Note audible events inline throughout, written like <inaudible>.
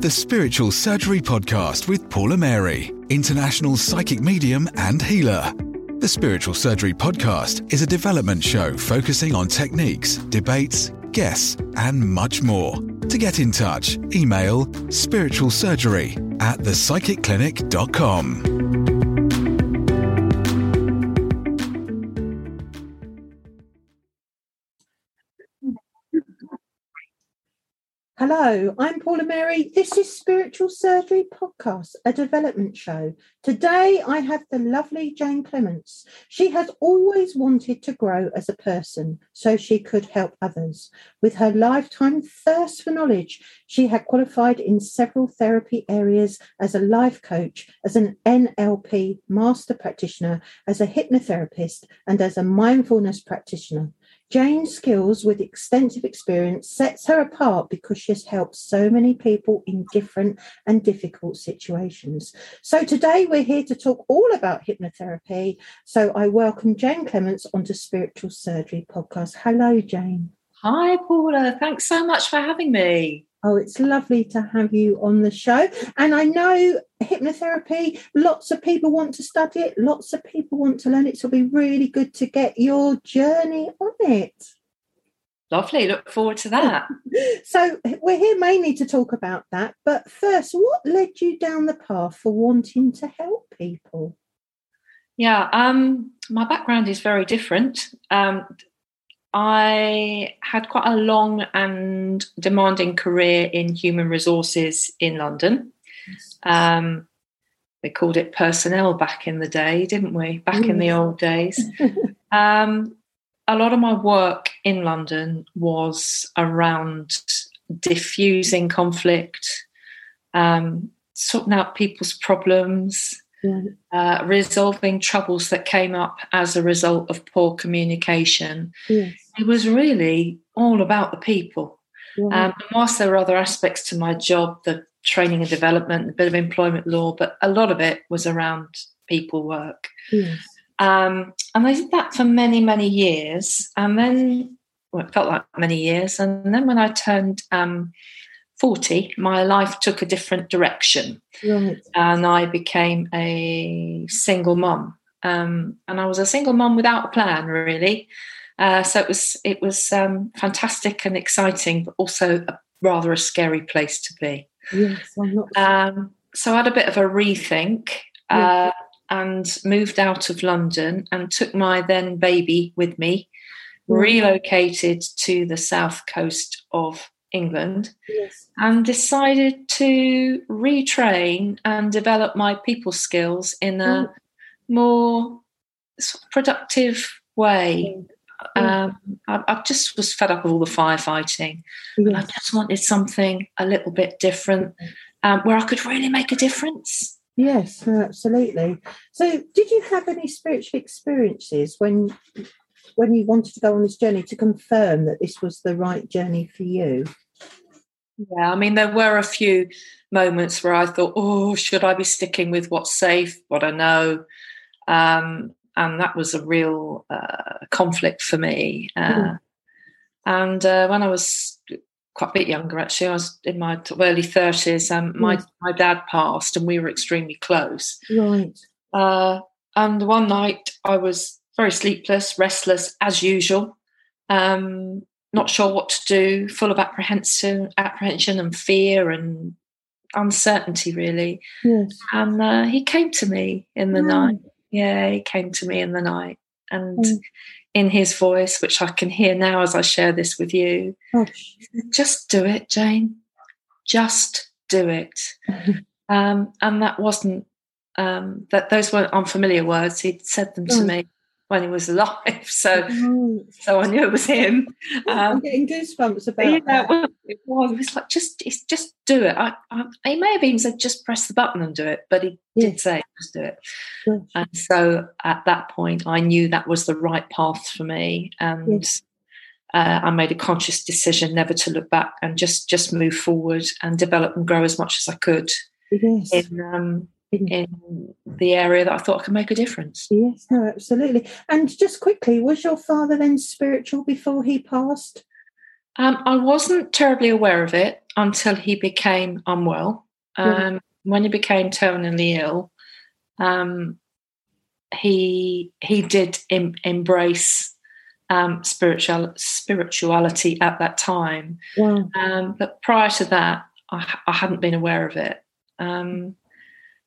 the Spiritual Surgery Podcast with Paula Mary, international psychic medium and healer. The Spiritual Surgery Podcast is a development show focusing on techniques, debates, guests, and much more. To get in touch, email spiritualsurgery at thepsychicclinic.com. Hello, I'm Paula Mary. This is Spiritual Surgery Podcast, a development show. Today I have the lovely Jane Clements. She has always wanted to grow as a person so she could help others. With her lifetime thirst for knowledge, she had qualified in several therapy areas as a life coach, as an NLP master practitioner, as a hypnotherapist, and as a mindfulness practitioner. Jane's skills with extensive experience sets her apart because she has helped so many people in different and difficult situations. So today we're here to talk all about hypnotherapy. So I welcome Jane Clements onto Spiritual Surgery podcast. Hello, Jane. Hi, Paula. Thanks so much for having me. Oh, it's lovely to have you on the show. And I know hypnotherapy, lots of people want to study it, lots of people want to learn it. So it'll be really good to get your journey on it. Lovely. Look forward to that. <laughs> so we're here mainly to talk about that. But first, what led you down the path for wanting to help people? Yeah, um, my background is very different. Um, I had quite a long and demanding career in human resources in London. Um, we called it personnel back in the day, didn't we? Back mm. in the old days. um, a lot of my work in London was around diffusing conflict, um, sorting out people's problems, uh, resolving troubles that came up as a result of poor communication. Yes. It was really all about the people. Um, and whilst there were other aspects to my job, the training and development, a bit of employment law, but a lot of it was around people work. Yes. Um, and I did that for many, many years. And then, well, it felt like many years. And then when I turned um, 40, my life took a different direction. Right. And I became a single mum. Um, and I was a single mum without a plan, really. Uh, so it was it was um, fantastic and exciting, but also a, rather a scary place to be. Yes, um, so I had a bit of a rethink uh, and moved out of London and took my then baby with me, relocated to the south coast of England yes. and decided to retrain and develop my people skills in a mm. more productive way. Mm. Um, I, I, just was fed up with all the firefighting. Yes. I just wanted something a little bit different um, where I could really make a difference. Yes, absolutely. So, did you have any spiritual experiences when when you wanted to go on this journey to confirm that this was the right journey for you? Yeah, I mean, there were a few moments where I thought, oh, should I be sticking with what's safe, what I know? Um, and that was a real uh, conflict for me. Uh, mm. And uh, when I was quite a bit younger, actually, I was in my early 30s, um, my, mm. my dad passed and we were extremely close. Right. Uh, and one night I was very sleepless, restless as usual. Um, not sure what to do, full of apprehension, apprehension and fear and uncertainty, really. Yes. And uh, he came to me in the night. Yeah, he came to me in the night, and mm. in his voice, which I can hear now as I share this with you, oh. just do it, Jane. Just do it. <laughs> um, and that wasn't um, that; those weren't unfamiliar words. He'd said them to mm. me when he was alive. <laughs> So, oh. so I knew it was him. Um, I'm getting goosebumps about yeah, that. Well, it was. It was like just, it's just do it. I, I, he may have even said just press the button and do it, but he yes. did say just do it. Yes. And so at that point, I knew that was the right path for me, and yes. uh, I made a conscious decision never to look back and just just move forward and develop and grow as much as I could. In, um, in the area that I thought I could make a difference. Yes, no, absolutely. And just quickly, was your father then spiritual before he passed? Um, I wasn't terribly aware of it until he became unwell. Um, yeah. When he became terminally ill, um, he he did em- embrace um, spiritual spirituality at that time. Yeah. Um, but prior to that, I, I, hadn't been aware of it.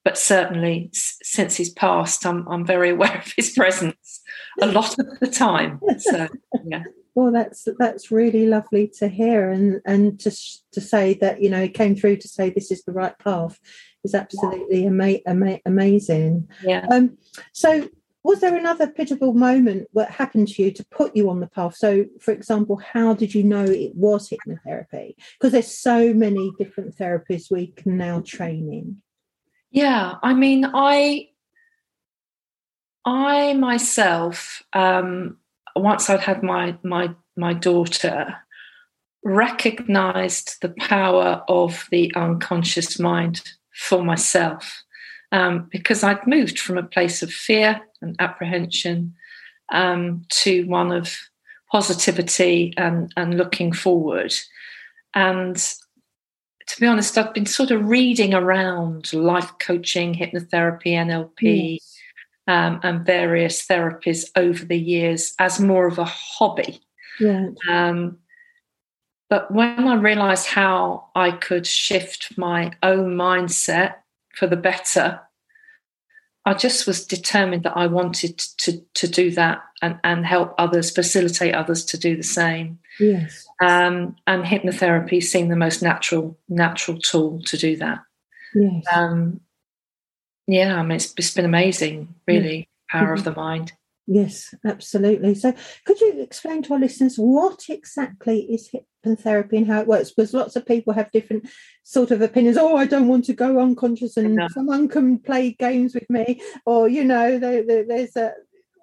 But certainly, s- since he's passed, I'm I'm very <laughs> aware of his presence a lot of the time. So yeah. Well, that's that's really lovely to hear, and and to to say that you know it came through to say this is the right path is absolutely ama- ama- amazing. Yeah. Um. So, was there another pivotal moment that happened to you to put you on the path? So, for example, how did you know it was hypnotherapy? Because there's so many different therapies we can now train in. Yeah, I mean, I I myself um, once I'd had my my my daughter, recognized the power of the unconscious mind for myself um, because I'd moved from a place of fear and apprehension um, to one of positivity and, and looking forward. And to be honest, I've been sort of reading around life coaching, hypnotherapy, NLP, yes um, and various therapies over the years as more of a hobby. Yeah. Um, but when I realized how I could shift my own mindset for the better, I just was determined that I wanted to, to do that and, and help others, facilitate others to do the same. Yes. Um, and hypnotherapy seemed the most natural natural tool to do that. Yes. Um, yeah, I mean, it's, it's been amazing, really, power mm-hmm. of the mind. Yes, absolutely. So, could you explain to our listeners what exactly is hypnotherapy and how it works? Because lots of people have different sort of opinions. Oh, I don't want to go unconscious, and someone can play games with me, or you know, there's a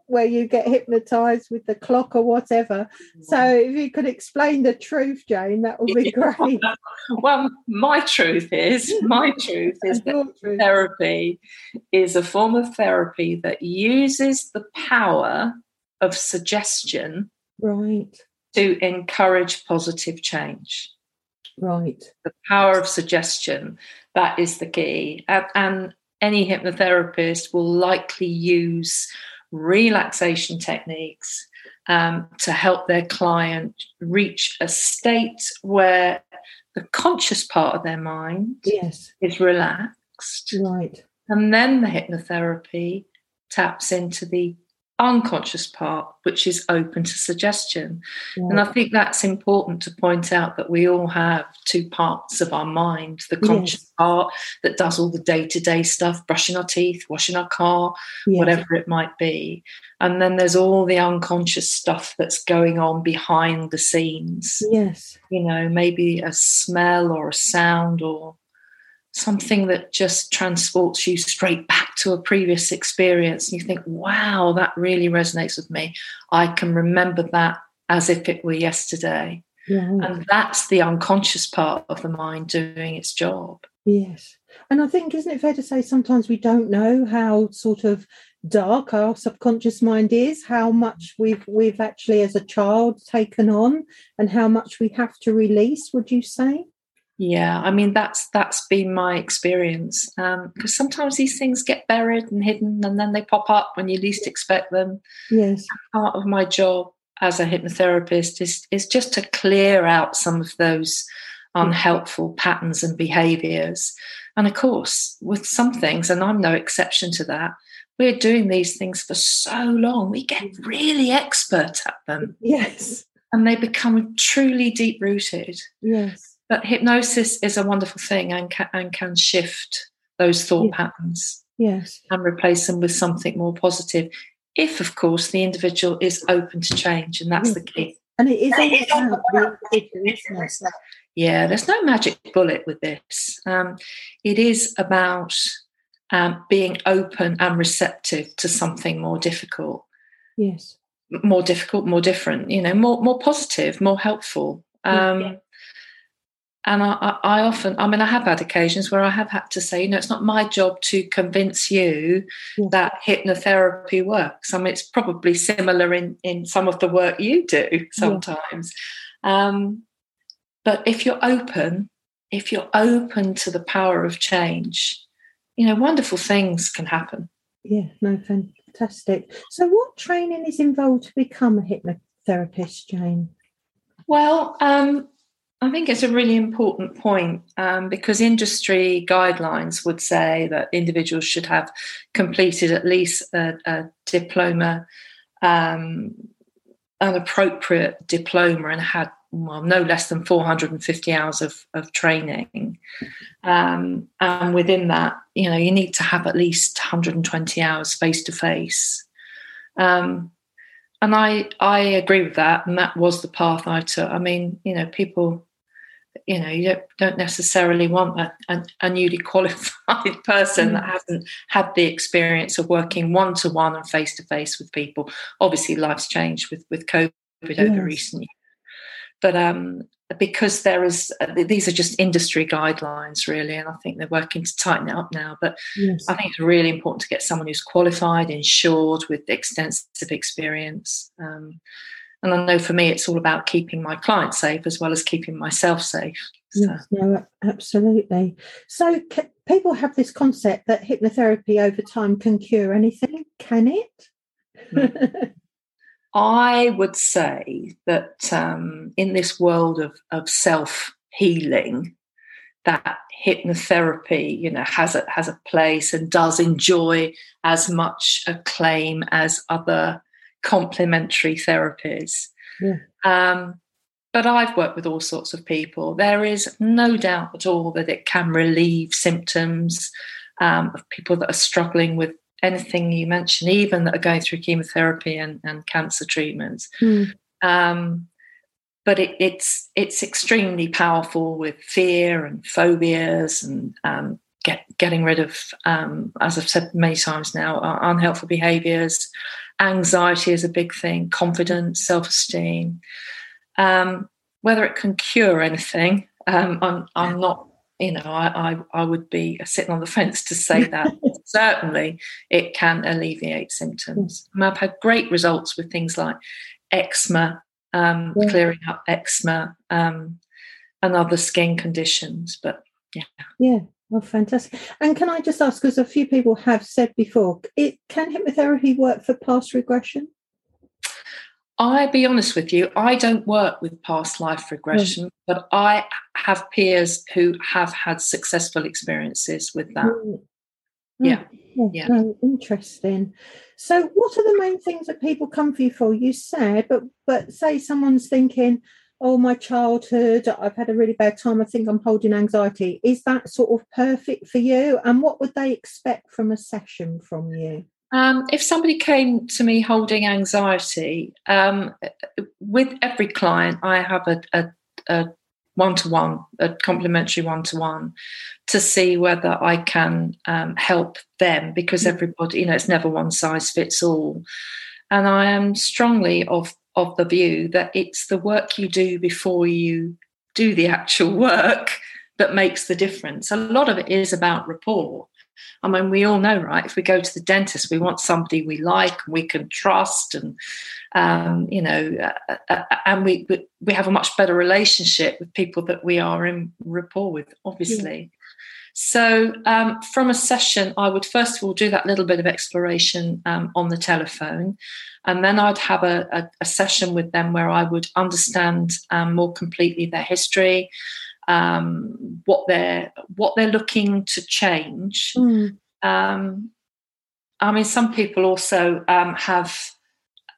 where you get hypnotized with the clock or whatever. So if you could explain the truth, Jane, that would be <laughs> great. well, my truth is my truth is <laughs> that truth. therapy is a form of therapy that uses the power of suggestion right to encourage positive change. Right. The power of suggestion, that is the key. And, and any hypnotherapist will likely use relaxation techniques um, to help their client reach a state where the conscious part of their mind yes. is relaxed. Right. And then the hypnotherapy taps into the unconscious part, which is open to suggestion. Yeah. And I think that's important to point out that we all have two parts of our mind the conscious yes. part that does all the day to day stuff, brushing our teeth, washing our car, yes. whatever it might be. And then there's all the unconscious stuff that's going on behind the scenes. Yes. You know, maybe a smell or a sound or something that just transports you straight back to a previous experience. And you think, wow, that really resonates with me. I can remember that as if it were yesterday. Yeah. And that's the unconscious part of the mind doing its job. Yes. And I think, isn't it fair to say sometimes we don't know how sort of dark our subconscious mind is, how much we've we've actually as a child taken on and how much we have to release, would you say? Yeah, I mean that's that's been my experience because um, sometimes these things get buried and hidden, and then they pop up when you least expect them. Yes, part of my job as a hypnotherapist is is just to clear out some of those unhelpful patterns and behaviors. And of course, with some things, and I'm no exception to that, we're doing these things for so long, we get really expert at them. Yes. And they become truly deep rooted. Yes. But hypnosis is a wonderful thing and can, and can shift those thought yes. patterns. Yes. And replace them with something more positive. If, of course, the individual is open to change, and that's yes. the key. And it is about the Yeah, there's no magic bullet with this. Um, it is about um, being open and receptive to something more difficult. Yes. More difficult, more different, you know, more more positive, more helpful. Um, yeah and I, I, often, I mean, I have had occasions where I have had to say, you know, it's not my job to convince you yeah. that hypnotherapy works. I mean, it's probably similar in in some of the work you do sometimes. Yeah. Um, but if you're open, if you're open to the power of change, you know, wonderful things can happen. Yeah, no, fantastic. So, what training is involved to become a hypnotherapist, Jane? Well, um, I think it's a really important point um, because industry guidelines would say that individuals should have completed at least a, a diploma, um, an appropriate diploma, and had well, no less than 450 hours of, of training. Um, and within that, you know, you need to have at least 120 hours face to face. And I I agree with that, and that was the path I took. I mean, you know, people you know you don't, don't necessarily want a, a, a newly <laughs> qualified person mm. that hasn't had the experience of working one to one and face to face with people obviously life's changed with with covid yes. over recent years but um because there is uh, these are just industry guidelines really and i think they're working to tighten it up now but yes. i think it's really important to get someone who's qualified insured with extensive experience um, and I know for me, it's all about keeping my clients safe as well as keeping myself safe. So. Yes, no, absolutely. So people have this concept that hypnotherapy over time can cure anything. Can it? Mm. <laughs> I would say that um, in this world of, of self healing, that hypnotherapy, you know, has a has a place and does enjoy as much acclaim as other complementary therapies. Yeah. Um, but I've worked with all sorts of people. There is no doubt at all that it can relieve symptoms um, of people that are struggling with anything you mentioned, even that are going through chemotherapy and, and cancer treatments. Mm. Um, but it, it's it's extremely powerful with fear and phobias and um, get, getting rid of, um, as I've said many times now, unhelpful behaviours anxiety is a big thing, confidence, self esteem. Um, whether it can cure anything, um, I'm, I'm not, you know, I, I, I, would be sitting on the fence to say that. <laughs> Certainly, it can alleviate symptoms. Mean, I've had great results with things like eczema, um, yeah. clearing up eczema, um, and other skin conditions. But yeah. Yeah. Oh, fantastic. And can I just ask, because a few people have said before, it can hypnotherapy work for past regression? I'll be honest with you, I don't work with past life regression, mm. but I have peers who have had successful experiences with that. Mm. Yeah. Oh, yeah. Oh, interesting. So what are the main things that people come for you for? You said, but but say someone's thinking, oh, my childhood, I've had a really bad time, I think I'm holding anxiety. Is that sort of perfect for you? And what would they expect from a session from you? Um, if somebody came to me holding anxiety, um, with every client, I have a, a, a one-to-one, a complimentary one-to-one, to see whether I can um, help them because mm. everybody, you know, it's never one size fits all. And I am strongly of of the view that it's the work you do before you do the actual <laughs> work that makes the difference. A lot of it is about rapport. I mean, we all know, right? If we go to the dentist, we want somebody we like and we can trust, and um, you know, uh, uh, uh and we we have a much better relationship with people that we are in rapport with, obviously. So, um, from a session, I would first of all do that little bit of exploration um, on the telephone, and then I'd have a, a, a session with them where I would understand um, more completely their history, um, what they're what they're looking to change. Mm. I mean, some people also um, have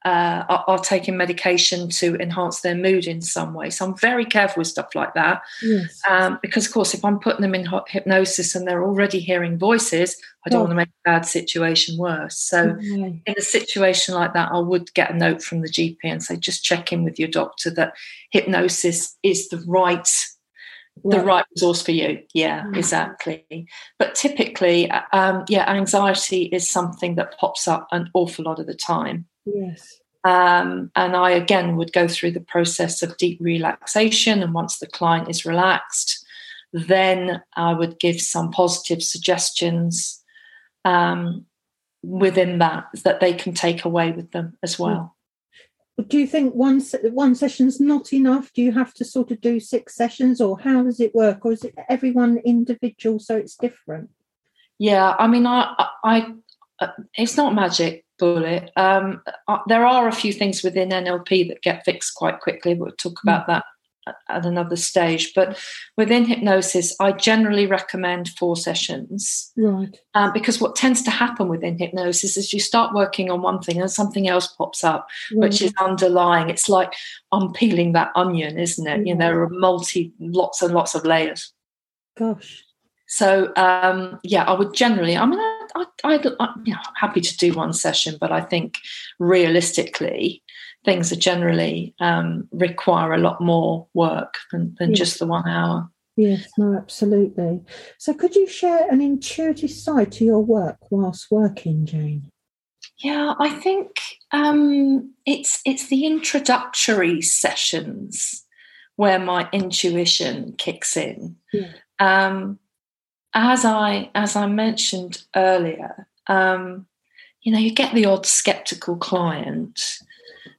uh, are, are, taking medication to enhance their mood in some way. So I'm very careful with stuff like that. Yes. Um, because, of course, if I'm putting them in hypnosis and they're already hearing voices, I don't want to make a bad situation worse. So, in a situation like that, I would get a note from the GP and say, just check in with your doctor that hypnosis is the right the yeah. right resource for you. Yeah, mm. exactly. But typically, uh, um, yeah, anxiety is something that pops up an awful lot of the time. Yes. Um, and I again would go through the process of deep relaxation. And once the client is relaxed, then I would give some positive suggestions um, within that that they can take away with them as well. do you think one one session's not enough? Do you have to sort of do six sessions, or how does it work, or is it everyone individual so it's different? Yeah, I mean, I, I, I it's not magic bullet. Um, uh, there are a few things within NLP that get fixed quite quickly. We'll talk hmm. about that at another stage. But within hypnosis, I generally recommend four sessions. Right. Um, because what tends to happen within hypnosis is you start working on one thing and something else pops up, right. which is underlying. It's like unpeeling that onion, isn't it? You know, there are multi, lots and lots of layers. Gosh. So um, yeah, I would generally. I mean, I, I, I, am you know, happy to do one session, but I think realistically, things are generally um, require a lot more work than, than yes. just the one hour. Yes, no, absolutely. So, could you share an intuitive side to your work whilst working, Jane? Yeah, I think um, it's it's the introductory sessions where my intuition kicks in. Yeah. Um, as I as I mentioned earlier, um, you know, you get the odd skeptical client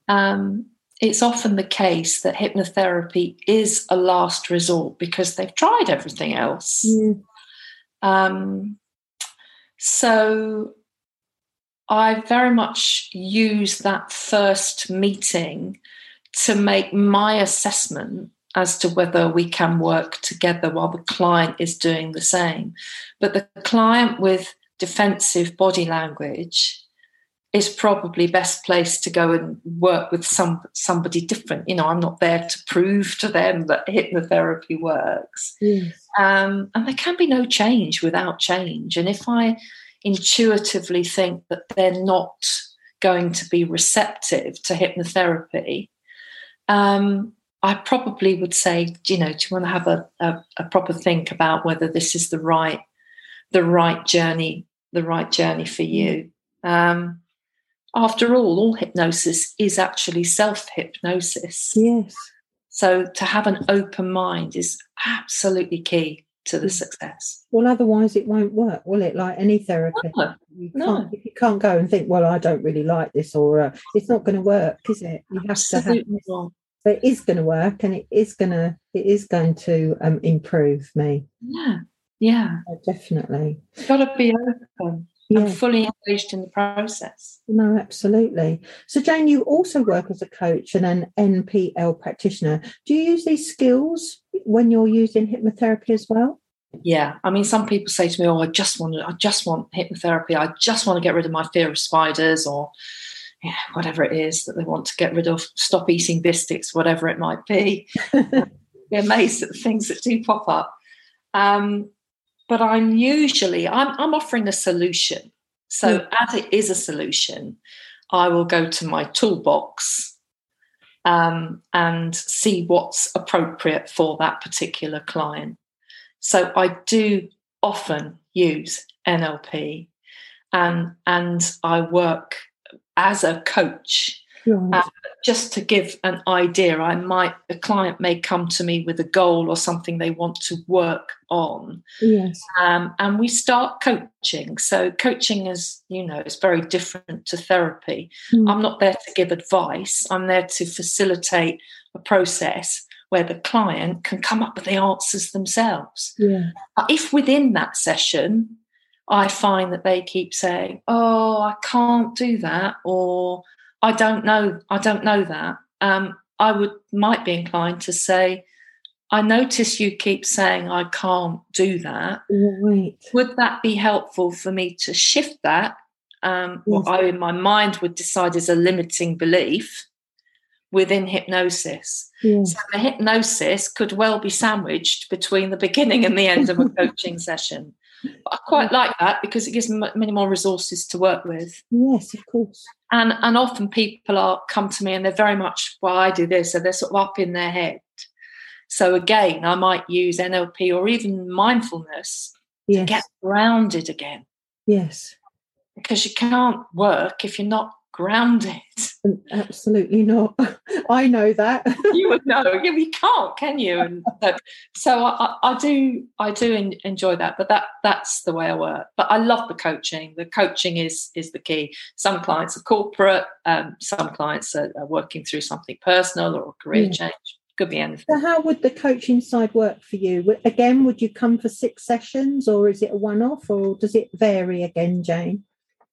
um, it's often the case that hypnotherapy is a last resort because they've tried everything else. Mm. Um, so I very much use that first meeting to make my assessment as to whether we can work together while the client is doing the same. But the client with defensive body language is probably best placed to go and work with some somebody different. You know, I'm not there to prove to them that hypnotherapy works. Yes. Um, and there can be no change without change. And if I intuitively think that they're not going to be receptive to hypnotherapy, um, I probably would say, you know, do you want to have a, a, a proper think about whether this is the right the right journey, the right journey for you. Um, after all, all hypnosis is actually self hypnosis. Yes. So to have an open mind is absolutely key to the mm. success. Well, otherwise it won't work, will it? Like any therapy, no, you, no. Can't, you can't go and think, well, I don't really like this, or uh, it's not going to work, is it? You have absolutely to have. But it is going to work, and it is going to it is going to um, improve me. Yeah, yeah, definitely. Got to be open yeah. and fully engaged in the process. No, absolutely. So, Jane, you also work as a coach and an NPL practitioner. Do you use these skills when you're using hypnotherapy as well? Yeah, I mean, some people say to me, "Oh, I just want, I just want hypnotherapy. I just want to get rid of my fear of spiders, or yeah, whatever it is that they want to get rid of. Stop eating biscuits, whatever it might be." <laughs> be amazed at the things that do pop up. Um, but I'm usually I'm, I'm offering a solution. So mm. as it is a solution, I will go to my toolbox um, and see what's appropriate for that particular client. So I do often use NLP and and I work as a coach Right. Uh, just to give an idea, I might a client may come to me with a goal or something they want to work on. Yes. Um, and we start coaching. So coaching is, you know, it's very different to therapy. Mm. I'm not there to give advice. I'm there to facilitate a process where the client can come up with the answers themselves. Yeah. If within that session I find that they keep saying, "Oh, I can't do that," or I don't know. I don't know that. Um, I would might be inclined to say, I notice you keep saying I can't do that. Right. Would that be helpful for me to shift that? Um, yes. What I, in my mind, would decide is a limiting belief within hypnosis. So the hypnosis could well be sandwiched between the beginning and the end of a <laughs> coaching session. I quite like that because it gives me many more resources to work with. Yes, of course. And and often people are come to me and they're very much, well, I do this, so they're sort of up in their head. So again, I might use NLP or even mindfulness yes. to get grounded again. Yes. Because you can't work if you're not grounded. Absolutely not. <laughs> I know that. <laughs> you would know. Yeah, you can't, can you? And so, so I, I, do, I do enjoy that. But that that's the way I work. But I love the coaching. The coaching is is the key. Some clients are corporate. Um, some clients are, are, working through something personal or a career yeah. change. Could be anything. So, how would the coaching side work for you? Again, would you come for six sessions, or is it a one-off, or does it vary again, Jane?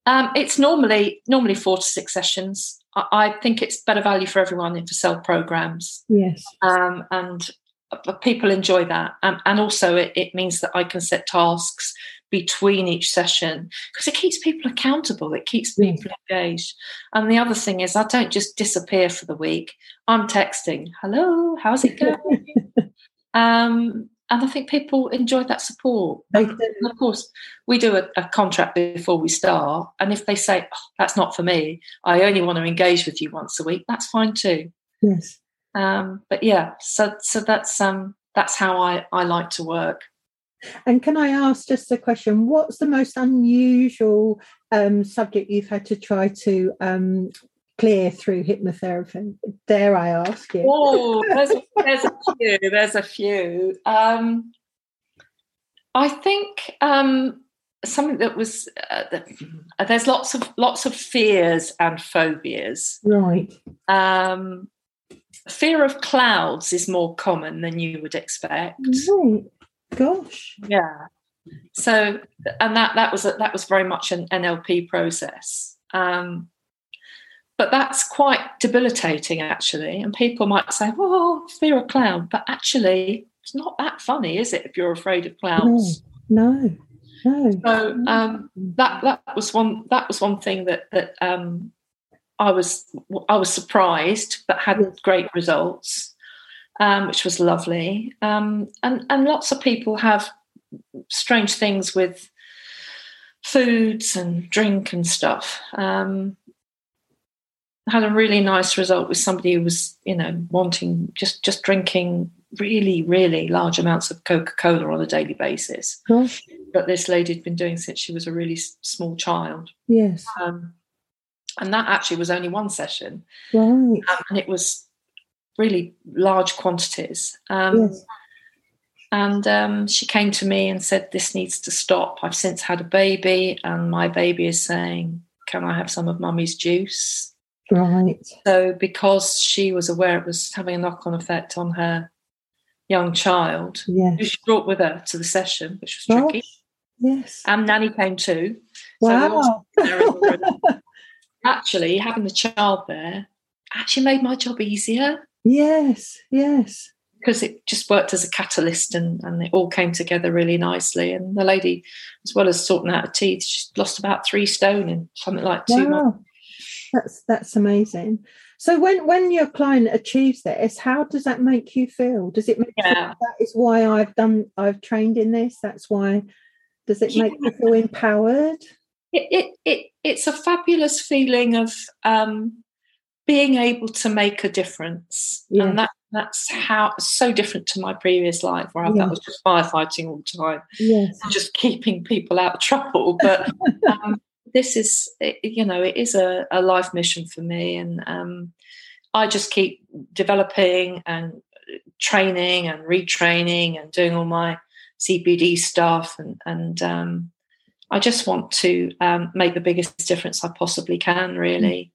Um, it's normally normally four to six sessions. I, I, think it's better value for everyone in for self programs. Yes, um, and uh, people enjoy that, um, and also it, it, means that I can set tasks between each session because it keeps people accountable. It keeps people yes. engaged. And the other thing is, I don't just disappear for the week. I'm texting, "Hello, how's it <laughs> going?" And I think people enjoy that support. And of course, we do a, a, contract before we start, and if they say oh, that's not for me, I only want to engage with you once a week, that's fine too. Yes. Um, but yeah, so so that's um, that's how I I like to work. And can I ask just a question? What's the most unusual um, subject you've had to try to um, clear through hypnotherapy? Dare I ask you? Oh, there's, <laughs> there's a few. There's a few. Um, I think um, something that was uh, uh, there's lots of lots of fears and phobias. Right. Um, fear of clouds is more common than you would expect. Right. Gosh. Yeah. So, and that that was a, that was very much an NLP process. Um, but that's quite debilitating, actually. And people might say, oh, fear a clown. But actually, it's not that funny, is it, if you're afraid of clouds? No, no. So um, that that was one that was one thing that that um, I was I was surprised, but had great results, um, which was lovely. Um, and and lots of people have strange things with foods and drink and stuff. Um, had a really nice result with somebody who was, you know, wanting just just drinking really, really large amounts of Coca Cola on a daily basis. That this lady had been doing since she was a really small child. Yes. Um, and that actually was only one session. Right. Um, and it was really large quantities. Um, yes. And um, she came to me and said, This needs to stop. I've since had a baby, and my baby is saying, Can I have some of mummy's juice? Right. So, because she was aware it was having a knock on effect on her young child, yes. who she brought with her to the session, which was tricky. Yes. And Nanny came too. Wow. So <laughs> actually, having the child there actually made my job easier. Yes, yes. Because it just worked as a catalyst and, and it all came together really nicely. And the lady, as well as sorting out her teeth, she lost about three stone in something like two wow. months. That's that's amazing. So when when your client achieves this, how does that make you feel? Does it make yeah. that is why I've done I've trained in this? That's why does it make yeah. you feel empowered? It, it it it's a fabulous feeling of um being able to make a difference. Yeah. And that that's how so different to my previous life where I yes. was just firefighting all the time. Yes. Just keeping people out of trouble. But um, this is you know it is a, a life mission for me and um, i just keep developing and training and retraining and doing all my cpd stuff and and um, i just want to um, make the biggest difference i possibly can really.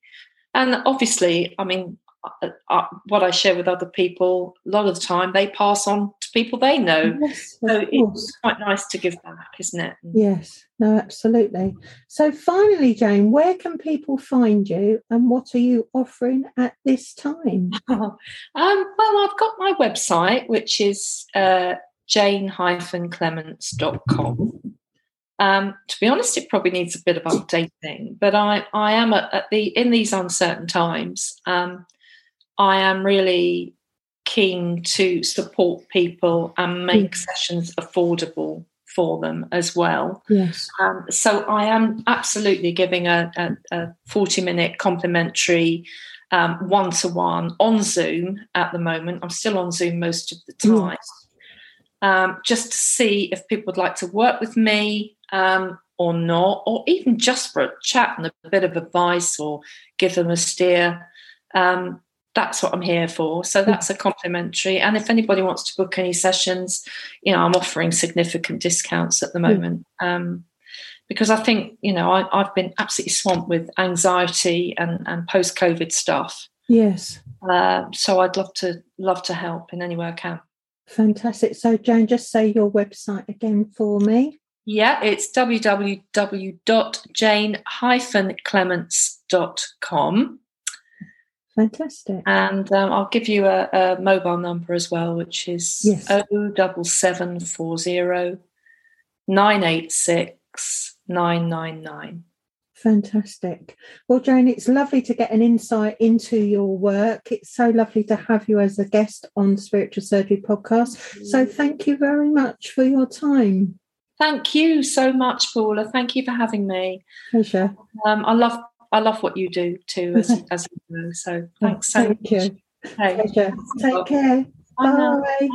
And obviously i mean uh, uh, what I share with other people, a lot of the time they pass on to people they know. Yes, so it's quite nice to give back, isn't it? Yes, no, absolutely. So, finally, Jane, where can people find you and what are you offering at this time? <laughs> um, well, I've got my website, which is uh, jane-clements.com. Um, to be honest, it probably needs a bit of updating, but I, I am at, at the in these uncertain times. Um, I am really keen to support people and make mm. sessions affordable for them as well. Yes. Um, so I am absolutely giving a, a, a 40 minute complimentary one to one on Zoom at the moment. I'm still on Zoom most of the time. Um, just to see if people would like to work with me um, or not, or even just for a chat and a bit of advice or give them a steer. Um, that's what I'm here for. So that's a complimentary. And if anybody wants to book any sessions, you know, I'm offering significant discounts at the moment. Um, because I think, you know, I, have been absolutely swamped with anxiety and, and post COVID stuff. Yes. Uh, so I'd love to love to help in any way I can. Fantastic. So Jane, just say your website again for me. Yeah, it's www.jane-clements.com. Fantastic. And um, I'll give you a, a, mobile number as well, which is yes. 07740 986 999. Fantastic. Well, Jane, it's lovely to get an insight into your work. It's so lovely to have you as a guest on Spiritual Surgery Podcast. So, thank you very much for your time. Thank you so much, Paula. Thank you for having me. Pleasure. Um, I love I love what you do too, as <laughs> as you know. So, oh, thanks so thank much. You. Hey. Pleasure. Take care. Bye. Bye.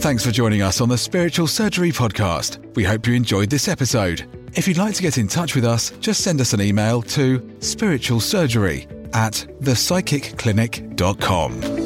Thanks for joining us on the Spiritual Surgery Podcast. We hope you enjoyed this episode. If you'd like to get in touch with us, just send us an email to spiritualsurgery at thepsychicclinic.com.